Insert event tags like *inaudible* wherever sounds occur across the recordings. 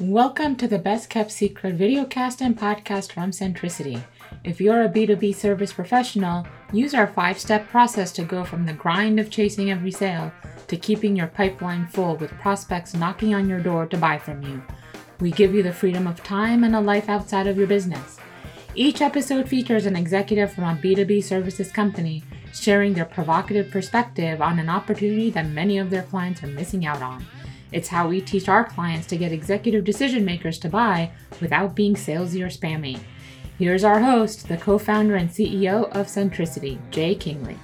Welcome to the Best Kept Secret videocast and podcast from Centricity. If you're a B2B service professional, use our five step process to go from the grind of chasing every sale to keeping your pipeline full with prospects knocking on your door to buy from you. We give you the freedom of time and a life outside of your business. Each episode features an executive from a B2B services company sharing their provocative perspective on an opportunity that many of their clients are missing out on. It's how we teach our clients to get executive decision makers to buy without being salesy or spammy. Here's our host, the co founder and CEO of Centricity, Jay Kingley.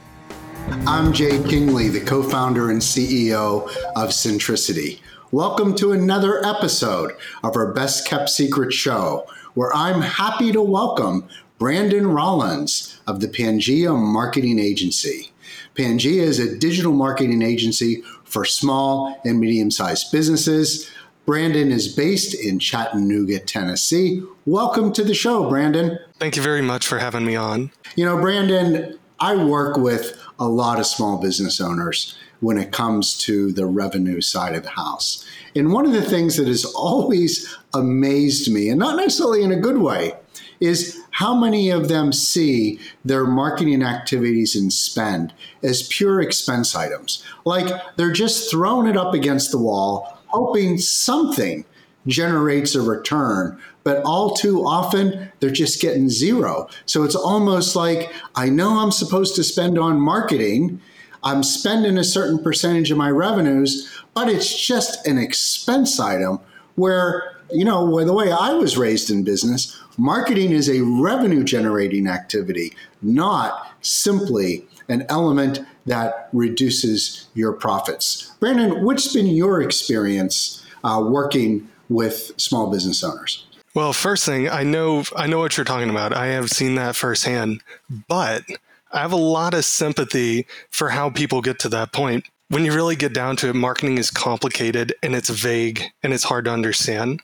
I'm Jay Kingley, the co founder and CEO of Centricity. Welcome to another episode of our Best Kept Secret show, where I'm happy to welcome Brandon Rollins of the Pangea Marketing Agency. Pangea is a digital marketing agency for small and medium sized businesses. Brandon is based in Chattanooga, Tennessee. Welcome to the show, Brandon. Thank you very much for having me on. You know, Brandon, I work with a lot of small business owners when it comes to the revenue side of the house. And one of the things that has *laughs* always amazed me, and not necessarily in a good way, is how many of them see their marketing activities and spend as pure expense items. Like they're just throwing it up against the wall, hoping something generates a return. But all too often, they're just getting zero. So it's almost like I know I'm supposed to spend on marketing. I'm spending a certain percentage of my revenues, but it's just an expense item where you know, the way I was raised in business, marketing is a revenue generating activity, not simply an element that reduces your profits. Brandon, what's been your experience uh, working with small business owners? Well, first thing, I know I know what you're talking about. I have seen that firsthand, but I have a lot of sympathy for how people get to that point when you really get down to it, marketing is complicated and it's vague and it's hard to understand.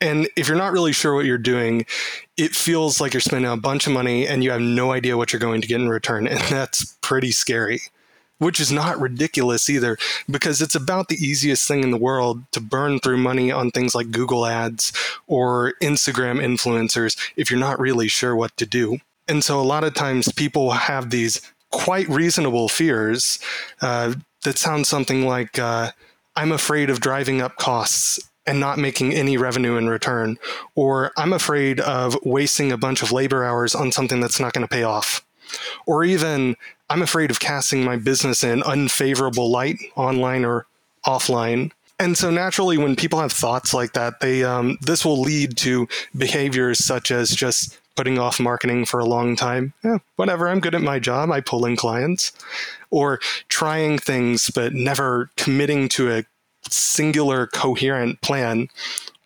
And if you're not really sure what you're doing, it feels like you're spending a bunch of money and you have no idea what you're going to get in return. *laughs* And that's pretty scary, which is not ridiculous either, because it's about the easiest thing in the world to burn through money on things like Google ads or Instagram influencers if you're not really sure what to do. And so a lot of times people have these quite reasonable fears uh, that sounds something like uh, I'm afraid of driving up costs and not making any revenue in return, or I'm afraid of wasting a bunch of labor hours on something that's not going to pay off, or even I'm afraid of casting my business in unfavorable light online or offline. And so naturally, when people have thoughts like that, they um, this will lead to behaviors such as just putting off marketing for a long time. Eh, whatever, I'm good at my job. I pull in clients. Or trying things but never committing to a singular coherent plan.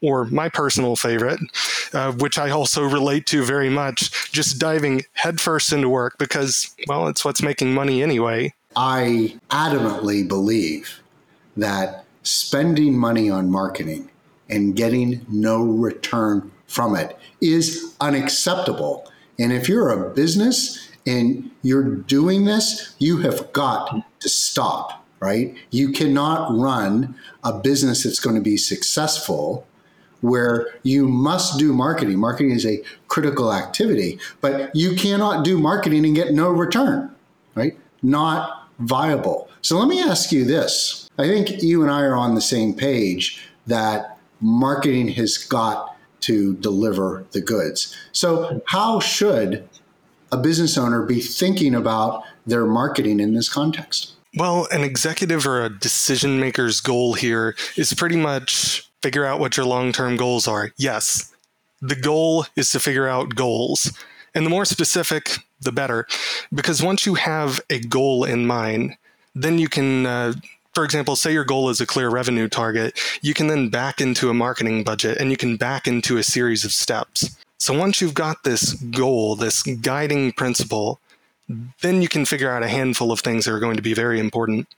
Or my personal favorite, uh, which I also relate to very much, just diving headfirst into work because, well, it's what's making money anyway. I adamantly believe that spending money on marketing and getting no return from it is unacceptable. And if you're a business and you're doing this, you have got to stop, right? You cannot run a business that's going to be successful where you must do marketing. Marketing is a critical activity, but you cannot do marketing and get no return, right? Not viable. So let me ask you this. I think you and I are on the same page that marketing has got to deliver the goods. So, how should a business owner be thinking about their marketing in this context? Well, an executive or a decision maker's goal here is pretty much figure out what your long term goals are. Yes, the goal is to figure out goals. And the more specific, the better. Because once you have a goal in mind, then you can uh, for example, say your goal is a clear revenue target, you can then back into a marketing budget and you can back into a series of steps. So once you've got this goal, this guiding principle, then you can figure out a handful of things that are going to be very important.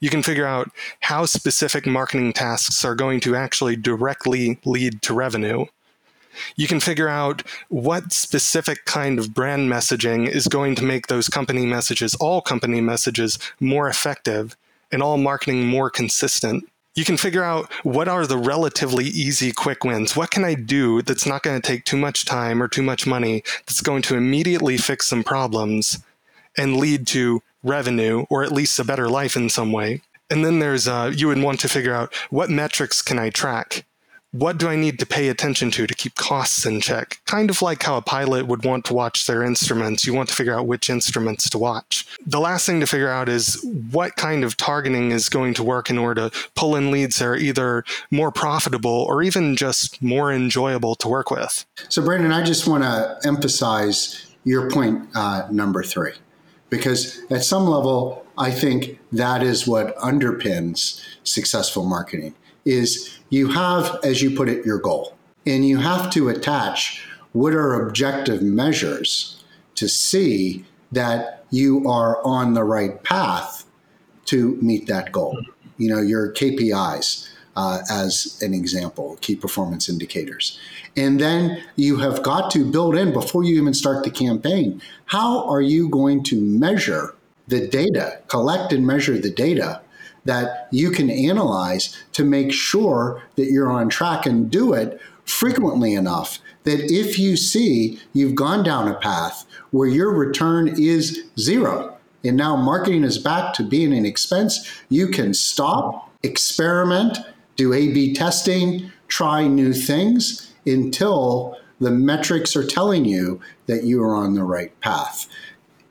You can figure out how specific marketing tasks are going to actually directly lead to revenue. You can figure out what specific kind of brand messaging is going to make those company messages, all company messages, more effective and all marketing more consistent. you can figure out what are the relatively easy quick wins. What can I do that's not going to take too much time or too much money that's going to immediately fix some problems and lead to revenue or at least a better life in some way. And then there's, uh, you would want to figure out what metrics can I track? What do I need to pay attention to to keep costs in check? Kind of like how a pilot would want to watch their instruments. You want to figure out which instruments to watch. The last thing to figure out is what kind of targeting is going to work in order to pull in leads that are either more profitable or even just more enjoyable to work with. So, Brandon, I just want to emphasize your point uh, number three, because at some level, I think that is what underpins successful marketing is you have, as you put it, your goal. And you have to attach what are objective measures to see that you are on the right path to meet that goal. You know, your KPIs, uh, as an example, key performance indicators. And then you have got to build in before you even start the campaign how are you going to measure the data, collect and measure the data that you can analyze to make sure that you're on track and do it frequently enough that if you see you've gone down a path where your return is zero and now marketing is back to being an expense, you can stop, experiment, do A B testing, try new things until the metrics are telling you that you are on the right path.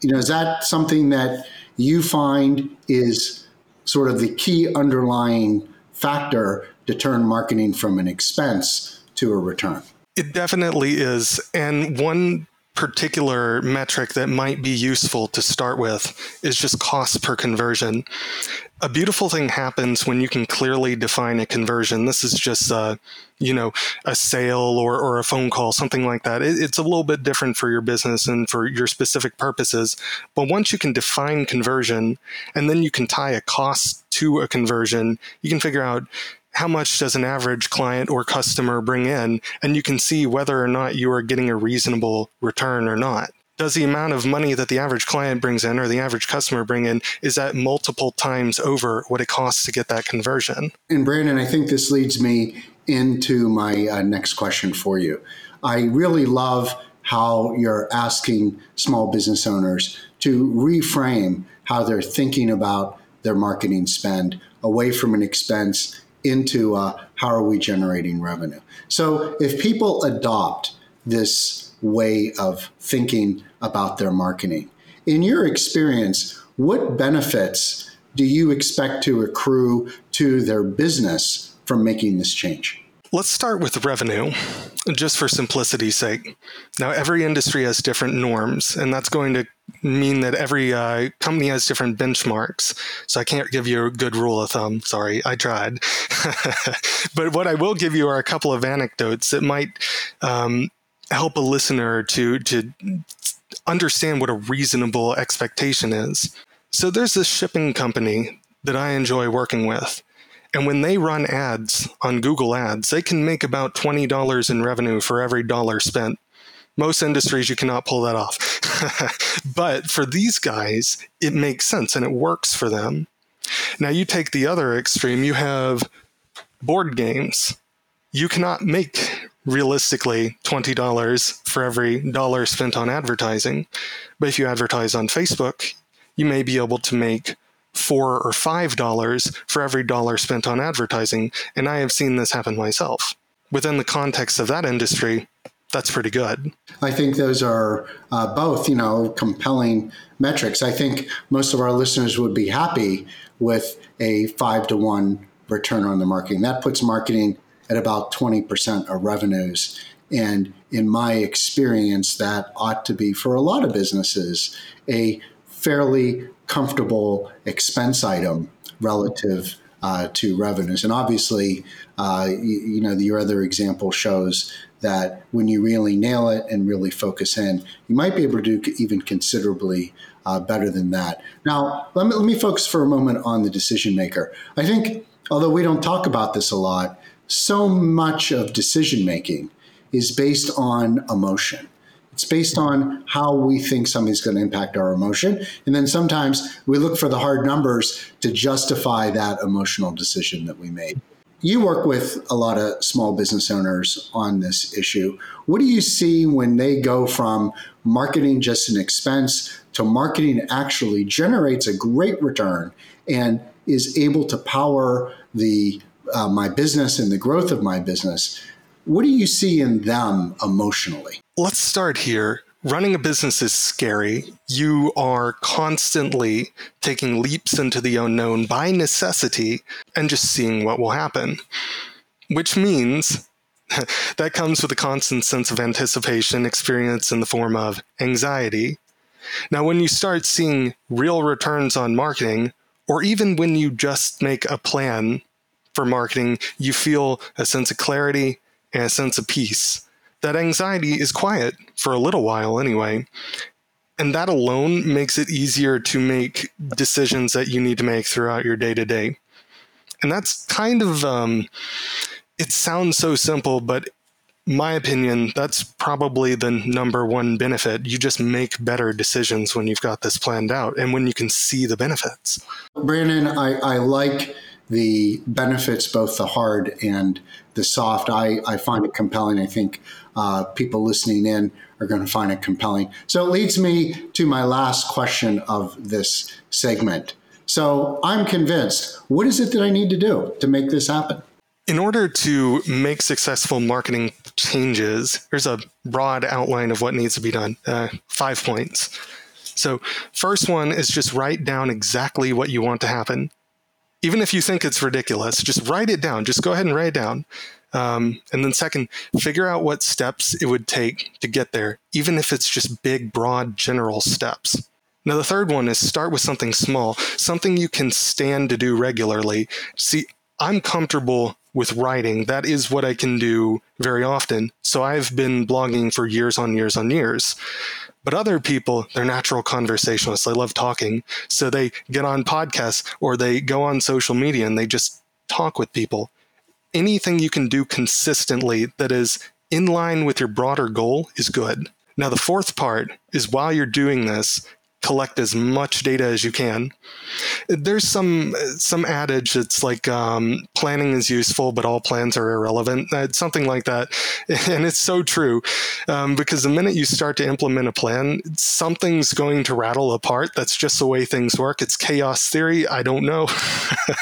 You know, is that something that you find is sort of the key underlying factor to turn marketing from an expense to a return. It definitely is. And one particular metric that might be useful to start with is just cost per conversion. A beautiful thing happens when you can clearly define a conversion. This is just, a, you know, a sale or, or a phone call, something like that. It, it's a little bit different for your business and for your specific purposes. But once you can define conversion and then you can tie a cost to a conversion, you can figure out how much does an average client or customer bring in, and you can see whether or not you are getting a reasonable return or not. Does the amount of money that the average client brings in or the average customer bring in is that multiple times over what it costs to get that conversion? And Brandon, I think this leads me into my uh, next question for you. I really love how you're asking small business owners to reframe how they're thinking about their marketing spend away from an expense into uh, how are we generating revenue. So if people adopt this way of thinking about their marketing, in your experience, what benefits do you expect to accrue to their business from making this change? Let's start with revenue, just for simplicity's sake. Now, every industry has different norms, and that's going to mean that every uh, company has different benchmarks. So I can't give you a good rule of thumb. Sorry, I tried. *laughs* but what I will give you are a couple of anecdotes that might um, help a listener to to understand what a reasonable expectation is. So there's this shipping company that I enjoy working with. And when they run ads on Google Ads, they can make about $20 in revenue for every dollar spent. Most industries, you cannot pull that off. *laughs* but for these guys, it makes sense and it works for them. Now, you take the other extreme, you have board games. You cannot make realistically $20 for every dollar spent on advertising. But if you advertise on Facebook, you may be able to make four or five dollars for every dollar spent on advertising. And I have seen this happen myself. Within the context of that industry, that's pretty good. I think those are uh, both, you know, compelling metrics. I think most of our listeners would be happy with a five to one return on the marketing. That puts marketing at about 20% of revenues. And in my experience, that ought to be for a lot of businesses a fairly comfortable expense item relative uh, to revenues. And obviously, uh, you, you, know, your other example shows that when you really nail it and really focus in, you might be able to do even considerably uh, better than that. Now, let me, let me focus for a moment on the decision maker. I think, although we don't talk about this a lot, so much of decision making is based on emotion. It's based on how we think something's going to impact our emotion. And then sometimes we look for the hard numbers to justify that emotional decision that we made. You work with a lot of small business owners on this issue. What do you see when they go from marketing just an expense to marketing actually generates a great return and is able to power the uh, my business and the growth of my business? What do you see in them emotionally? Let's start here. Running a business is scary. You are constantly taking leaps into the unknown by necessity and just seeing what will happen, which means *laughs* that comes with a constant sense of anticipation experience in the form of anxiety. Now, when you start seeing real returns on marketing, or even when you just make a plan for marketing, you feel a sense of clarity and a sense of peace that anxiety is quiet for a little while anyway. And that alone makes it easier to make decisions that you need to make throughout your day to day. And that's kind of, um, it sounds so simple, but my opinion, that's probably the number one benefit. You just make better decisions when you've got this planned out and when you can see the benefits. Brandon, I, I like the benefits, both the hard and the soft. I, I find it compelling. I think uh, people listening in are going to find it compelling. So it leads me to my last question of this segment. So I'm convinced. What is it that I need to do to make this happen? In order to make successful marketing changes, here's a broad outline of what needs to be done. Uh, five points. So, first one is just write down exactly what you want to happen even if you think it's ridiculous, just write it down. Just go ahead and write it down. Um, and then, second, figure out what steps it would take to get there, even if it's just big, broad, general steps. Now, the third one is start with something small, something you can stand to do regularly. See, I'm comfortable with writing. That is what I can do very often. So I've been blogging for years on years on years. But other people, they're natural conversationalists. They love talking. So they get on podcasts or they go on social media and they just talk with people. Anything you can do consistently that is in line with your broader goal is good. Now, the fourth part is while you're doing this, collect as much data as you can. There's some some adage that's like um, planning is useful, but all plans are irrelevant. It's something like that, *laughs* and it's so true um, because the minute you start to implement a plan, something's going to rattle apart. That's just the way things work. It's chaos theory. I don't know,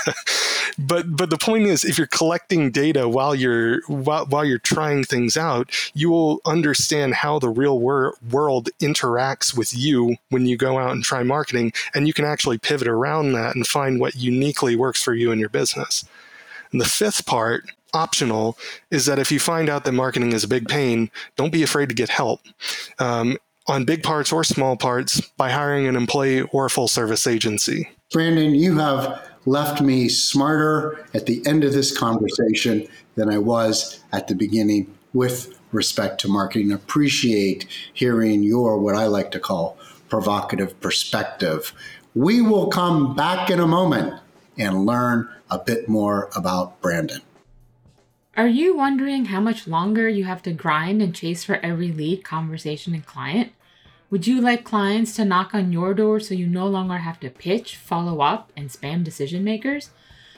*laughs* but but the point is, if you're collecting data while you're while, while you're trying things out, you will understand how the real wor- world interacts with you when you go out and try marketing, and you can actually pivot around that and find what uniquely works for you and your business. And the fifth part, optional, is that if you find out that marketing is a big pain, don't be afraid to get help. Um, on big parts or small parts by hiring an employee or a full service agency. Brandon, you have left me smarter at the end of this conversation than I was at the beginning with respect to marketing. Appreciate hearing your, what I like to call, provocative perspective. We will come back in a moment and learn a bit more about Brandon. Are you wondering how much longer you have to grind and chase for every lead, conversation, and client? Would you like clients to knock on your door so you no longer have to pitch, follow up, and spam decision makers?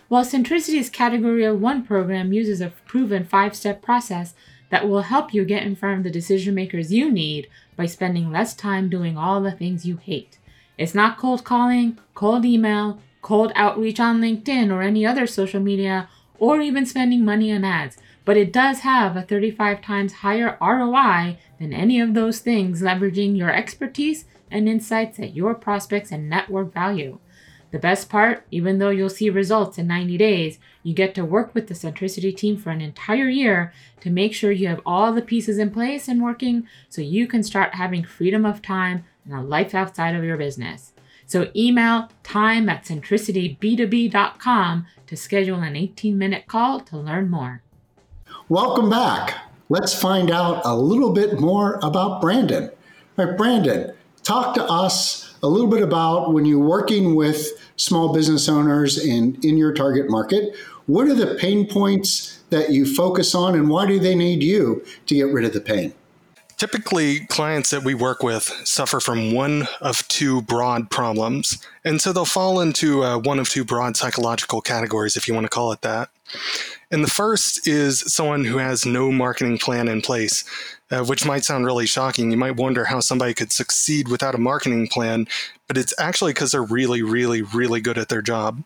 Well, Centricity's Category One program uses a proven five step process that will help you get in front of the decision makers you need by spending less time doing all the things you hate. It's not cold calling, cold email, cold outreach on LinkedIn or any other social media, or even spending money on ads, but it does have a 35 times higher ROI than any of those things, leveraging your expertise and insights at your prospects and network value. The best part, even though you'll see results in 90 days, you get to work with the Centricity team for an entire year to make sure you have all the pieces in place and working so you can start having freedom of time and a life outside of your business. So email time at centricityb2b.com to schedule an 18 minute call to learn more. Welcome back. Let's find out a little bit more about Brandon. All right, Brandon, talk to us a little bit about when you're working with small business owners in, in your target market, what are the pain points that you focus on and why do they need you to get rid of the pain? Typically, clients that we work with suffer from one of two broad problems. And so they'll fall into uh, one of two broad psychological categories, if you want to call it that. And the first is someone who has no marketing plan in place, uh, which might sound really shocking. You might wonder how somebody could succeed without a marketing plan, but it's actually because they're really, really, really good at their job.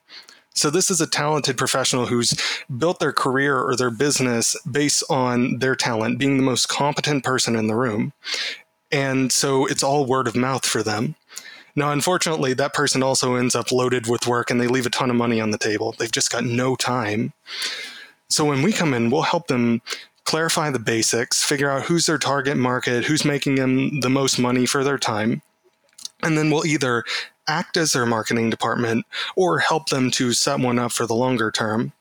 So this is a talented professional who's built their career or their business based on their talent, being the most competent person in the room. And so it's all word of mouth for them. Now, unfortunately, that person also ends up loaded with work and they leave a ton of money on the table. They've just got no time. So when we come in, we'll help them clarify the basics, figure out who's their target market, who's making them the most money for their time. And then we'll either act as their marketing department or help them to set one up for the longer term.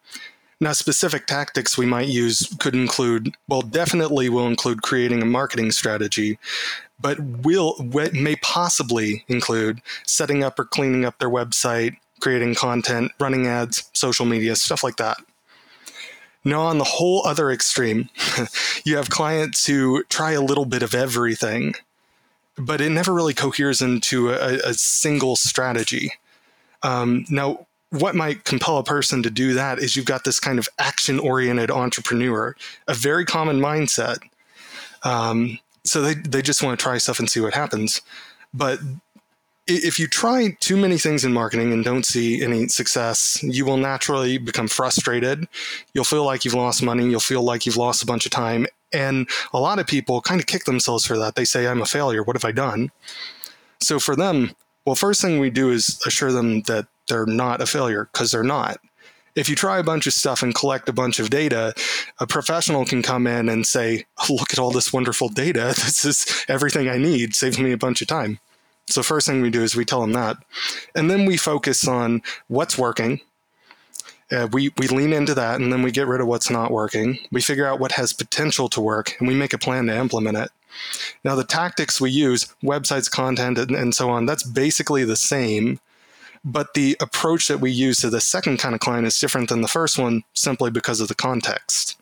Now, specific tactics we might use could include, well, definitely will include creating a marketing strategy, but will may possibly include setting up or cleaning up their website, creating content, running ads, social media, stuff like that. Now, on the whole other extreme, *laughs* you have clients who try a little bit of everything but it never really coheres into a, a single strategy. Um, now, what might compel a person to do that is you've got this kind of action oriented entrepreneur, a very common mindset. Um, so they, they just want to try stuff and see what happens. But if you try too many things in marketing and don't see any success, you will naturally become frustrated. You'll feel like you've lost money. You'll feel like you've lost a bunch of time. And a lot of people kind of kick themselves for that. They say, I'm a failure. What have I done? So for them, well, first thing we do is assure them that they're not a failure because they're not. If you try a bunch of stuff and collect a bunch of data, a professional can come in and say, Look at all this wonderful data. *laughs* This is everything I need, saves me a bunch of time. So, first thing we do is we tell them that. And then we focus on what's working, uh, we, we lean into that and then we get rid of what's not working. We figure out what has potential to work and we make a plan to implement it. Now, the tactics we use, websites, content, and, and so on, that's basically the same. But the approach that we use to the second kind of client is different than the first one simply because of the context.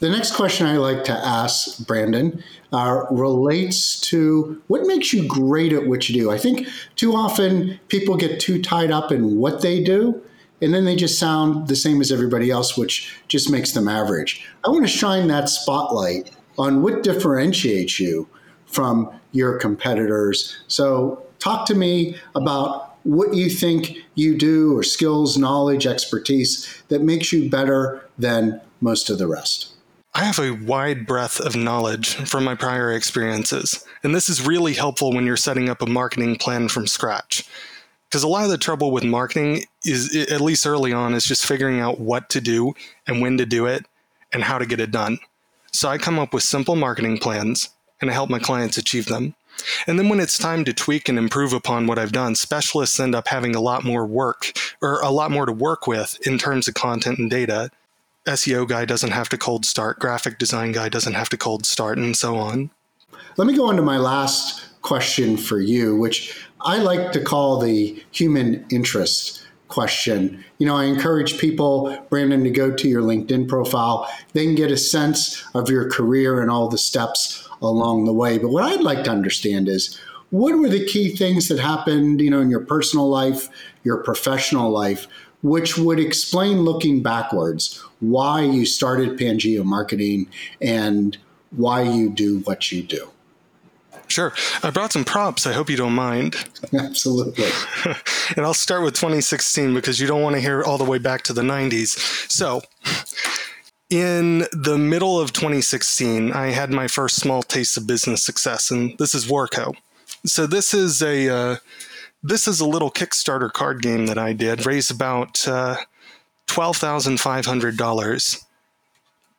The next question I like to ask, Brandon, uh, relates to what makes you great at what you do. I think too often people get too tied up in what they do and then they just sound the same as everybody else, which just makes them average. I want to shine that spotlight on what differentiates you from your competitors. So, talk to me about what you think you do, or skills, knowledge, expertise that makes you better than most of the rest. I have a wide breadth of knowledge from my prior experiences, and this is really helpful when you're setting up a marketing plan from scratch. Because a lot of the trouble with marketing is at least early on is just figuring out what to do and when to do it and how to get it done. So i come up with simple marketing plans and i help my clients achieve them. And then when it's time to tweak and improve upon what i've done specialists end up having a lot more work or a lot more to work with in terms of content and data seo guy doesn't have to cold start graphic design guy doesn't have to cold start and so on let me go on to my last question for you, which I like to call the human interest question. You know, I encourage people, Brandon, to go to your LinkedIn profile. They can get a sense of your career and all the steps along the way. But what I'd like to understand is what were the key things that happened, you know, in your personal life, your professional life, which would explain looking backwards why you started Pangea Marketing and why you do what you do. Sure. I brought some props. I hope you don't mind. *laughs* Absolutely. *laughs* and I'll start with 2016 because you don't want to hear all the way back to the 90s. So, in the middle of 2016, I had my first small taste of business success, and this is Warco. So this is a uh, this is a little Kickstarter card game that I did. Raised about uh, twelve thousand five hundred dollars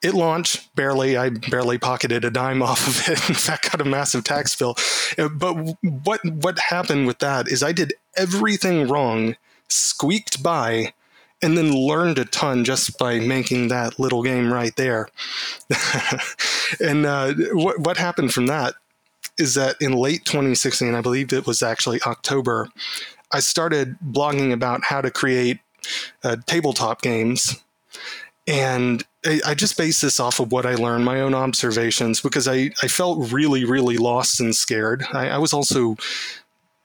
it launched barely. I barely pocketed a dime *laughs* off of it. In fact, got a massive tax bill. Uh, but what what happened with that is I did everything wrong, squeaked by, and then learned a ton just by making that little game right there. *laughs* and uh, what what happened from that is that in late 2016, I believe it was actually October, I started blogging about how to create uh, tabletop games and I, just base this off of what I learned, my own observations, because I, I felt really, really lost and scared. I, I was also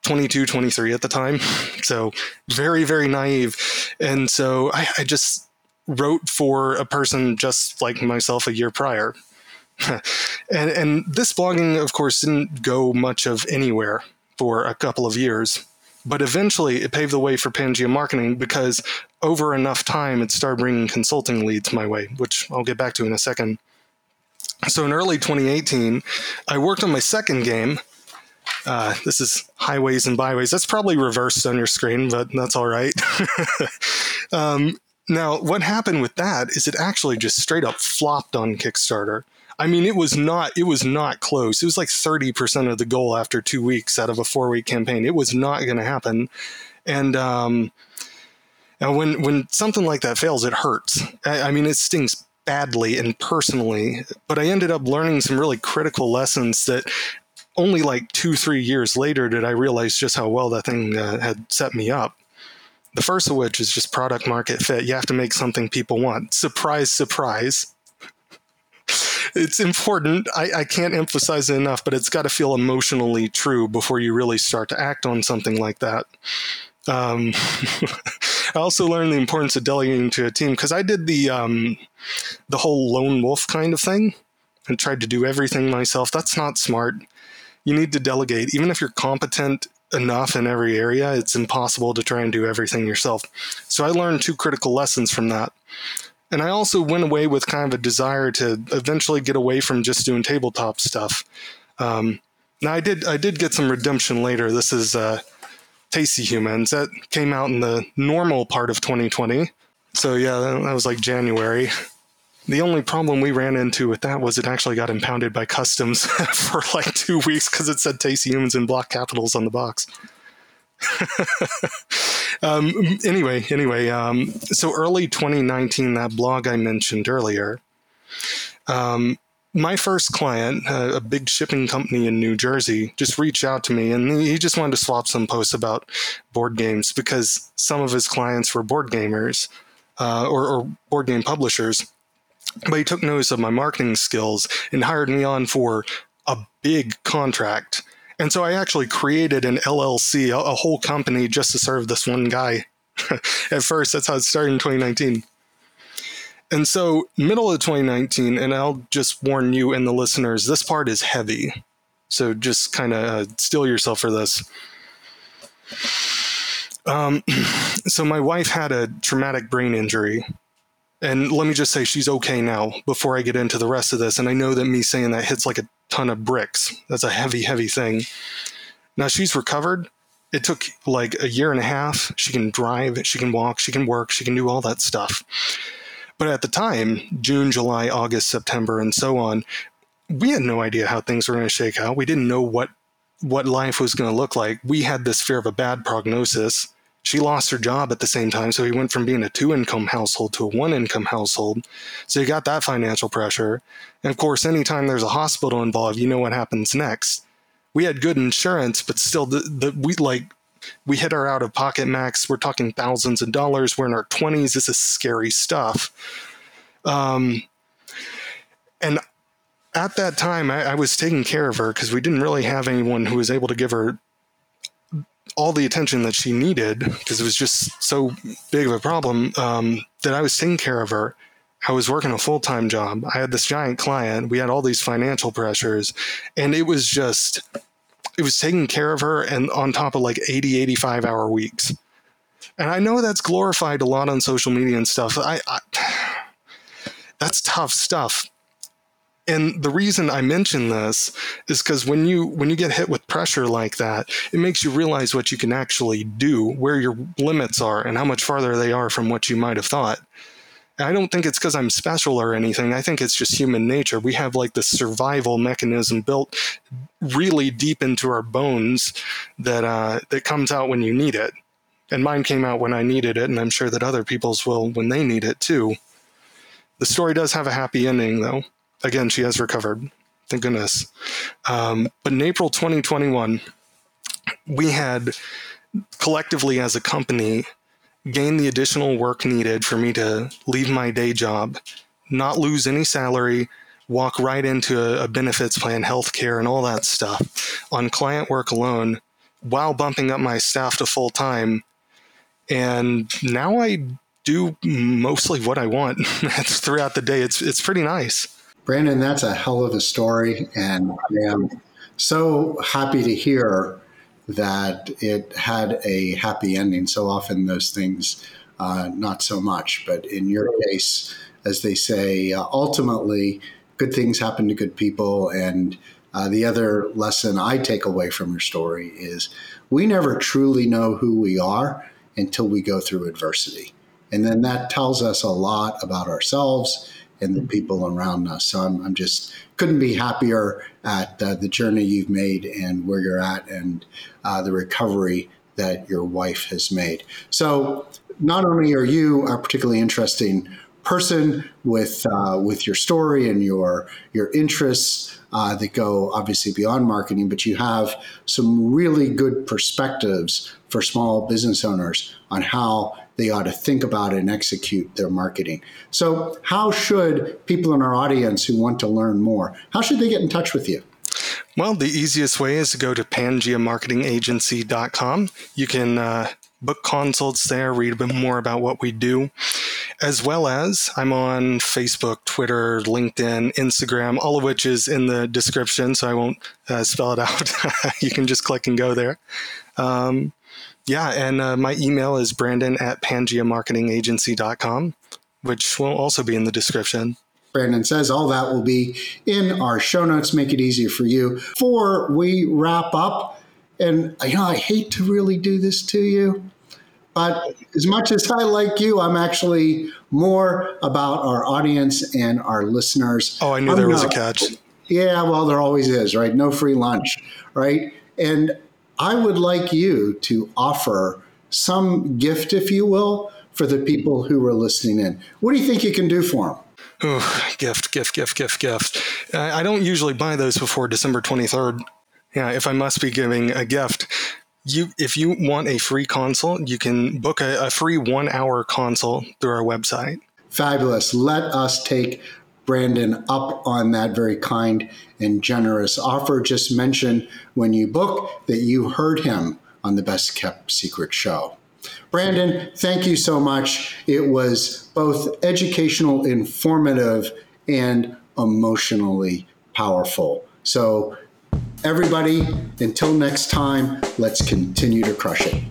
22, 23 at the time. *laughs* So very, very naive. And so I, I just wrote for a person just like myself a year prior. *laughs* and, and this blogging, of course, didn't go much of anywhere for a couple of years. But eventually it paved the way for Pangea marketing because over enough time it started bringing consulting leads my way, which I'll get back to in a second. So in early 2018, I worked on my second game. Uh, this is Highways and Byways. That's probably reversed on your screen, but that's all right. *laughs* um, now, what happened with that is it actually just straight up flopped on Kickstarter. I mean, it was not it was not close. It was like 30% of the goal after two weeks out of a four week campaign. It was not going to happen. And um, now when when something like that fails, it hurts. I, I mean, it stings badly and personally. But I ended up learning some really critical lessons that only like two three years later did I realize just how well that thing uh, had set me up. The first of which is just product market fit. You have to make something people want. Surprise, surprise. It's important. I, I can't emphasize it enough, but it's got to feel emotionally true before you really start to act on something like that. Um, *laughs* I also learned the importance of delegating to a team because I did the um, the whole lone wolf kind of thing and tried to do everything myself. That's not smart. You need to delegate, even if you're competent enough in every area. It's impossible to try and do everything yourself. So I learned two critical lessons from that. And I also went away with kind of a desire to eventually get away from just doing tabletop stuff. Um, now I did I did get some redemption later. This is uh, Tasty Humans that came out in the normal part of 2020. So yeah, that was like January. The only problem we ran into with that was it actually got impounded by customs *laughs* for like two weeks because it said Tasty Humans in block capitals on the box. *laughs* um, anyway, anyway, um, so early 2019, that blog I mentioned earlier, um, my first client, a big shipping company in New Jersey, just reached out to me and he just wanted to swap some posts about board games because some of his clients were board gamers uh, or, or board game publishers. But he took notice of my marketing skills and hired me on for a big contract and so I actually created an LLC, a, a whole company just to serve this one guy. *laughs* At first, that's how it started in 2019. And so, middle of 2019, and I'll just warn you and the listeners, this part is heavy. So just kind of uh, steel yourself for this. Um, *clears throat* so my wife had a traumatic brain injury. And let me just say she's okay now before I get into the rest of this. And I know that me saying that hits like a ton of bricks. That's a heavy, heavy thing. Now she's recovered. It took like a year and a half. She can drive, she can walk, she can work, she can do all that stuff. But at the time, June, July, August, September, and so on, we had no idea how things were going to shake out. We didn't know what what life was going to look like. We had this fear of a bad prognosis. She lost her job at the same time, so he went from being a two income household to a one income household. So you got that financial pressure. And of course, anytime there's a hospital involved, you know what happens next. We had good insurance, but still, the, the we like we hit our out of pocket max. We're talking thousands of dollars. We're in our 20s. This is scary stuff. Um, and at that time, I, I was taking care of her because we didn't really have anyone who was able to give her all the attention that she needed because it was just so big of a problem um, that I was taking care of her. I was working a full time job. I had this giant client. We had all these financial pressures, and it was just, it was taking care of her and on top of like 80, 85 hour weeks. And I know that's glorified a lot on social media and stuff. I, I that's tough stuff and the reason I mention this is because when you when you get hit with pressure like that, it makes you realize what you can actually do, where your limits are, and how much farther they are from what you might have thought. I don't think it's because I'm special or anything. I think it's just human nature. We have like this survival mechanism built really deep into our bones that uh, that comes out when you need it. And mine came out when I needed it, and I'm sure that other people's will when they need it too. The story does have a happy ending, though again, she has recovered. Thank goodness. Um, but in April 2021, we had collectively as a company gain the additional work needed for me to leave my day job, not lose any salary, walk right into a, a benefits plan, healthcare, and all that stuff on client work alone while bumping up my staff to full time. And now I do mostly what I want *laughs* throughout the day. It's it's pretty nice. Brandon, that's a hell of a story, and I am so happy to hear that it had a happy ending. So often those things, uh, not so much. But in your case, as they say, uh, ultimately, good things happen to good people. And uh, the other lesson I take away from your story is we never truly know who we are until we go through adversity. And then that tells us a lot about ourselves and the people around us. So I'm, I'm just couldn't be happier at uh, the journey you've made and where you're at and uh, the recovery that your wife has made. So not only are you a particularly interesting person with uh, with your story and your your interests uh, that go obviously beyond marketing, but you have some really good perspectives for small business owners on how they ought to think about and execute their marketing. So, how should people in our audience who want to learn more, how should they get in touch with you? Well, the easiest way is to go to pangeamarketingagency.com. You can uh, book consults there, read a bit more about what we do, as well as I'm on Facebook, Twitter, LinkedIn, Instagram, all of which is in the description, so I won't uh, spell it out. *laughs* you can just click and go there. Um, yeah, and uh, my email is brandon at pangeamarketingagency.com, which will also be in the description. Brandon says all that will be in our show notes, make it easier for you. Before we wrap up, and you know, I hate to really do this to you, but as much as I like you, I'm actually more about our audience and our listeners. Oh, I knew I'm there was not, a catch. Yeah, well, there always is, right? No free lunch, right? And I would like you to offer some gift, if you will, for the people who are listening in. What do you think you can do for them? Oh, gift, gift, gift, gift, gift. I don't usually buy those before December 23rd. Yeah, if I must be giving a gift, you if you want a free consult, you can book a, a free one hour consult through our website. Fabulous. Let us take Brandon up on that very kind and generous offer. Just mention when you book that you heard him on the Best Kept Secret show. Brandon, thank you so much. It was both educational, informative, and emotionally powerful. So, everybody, until next time, let's continue to crush it.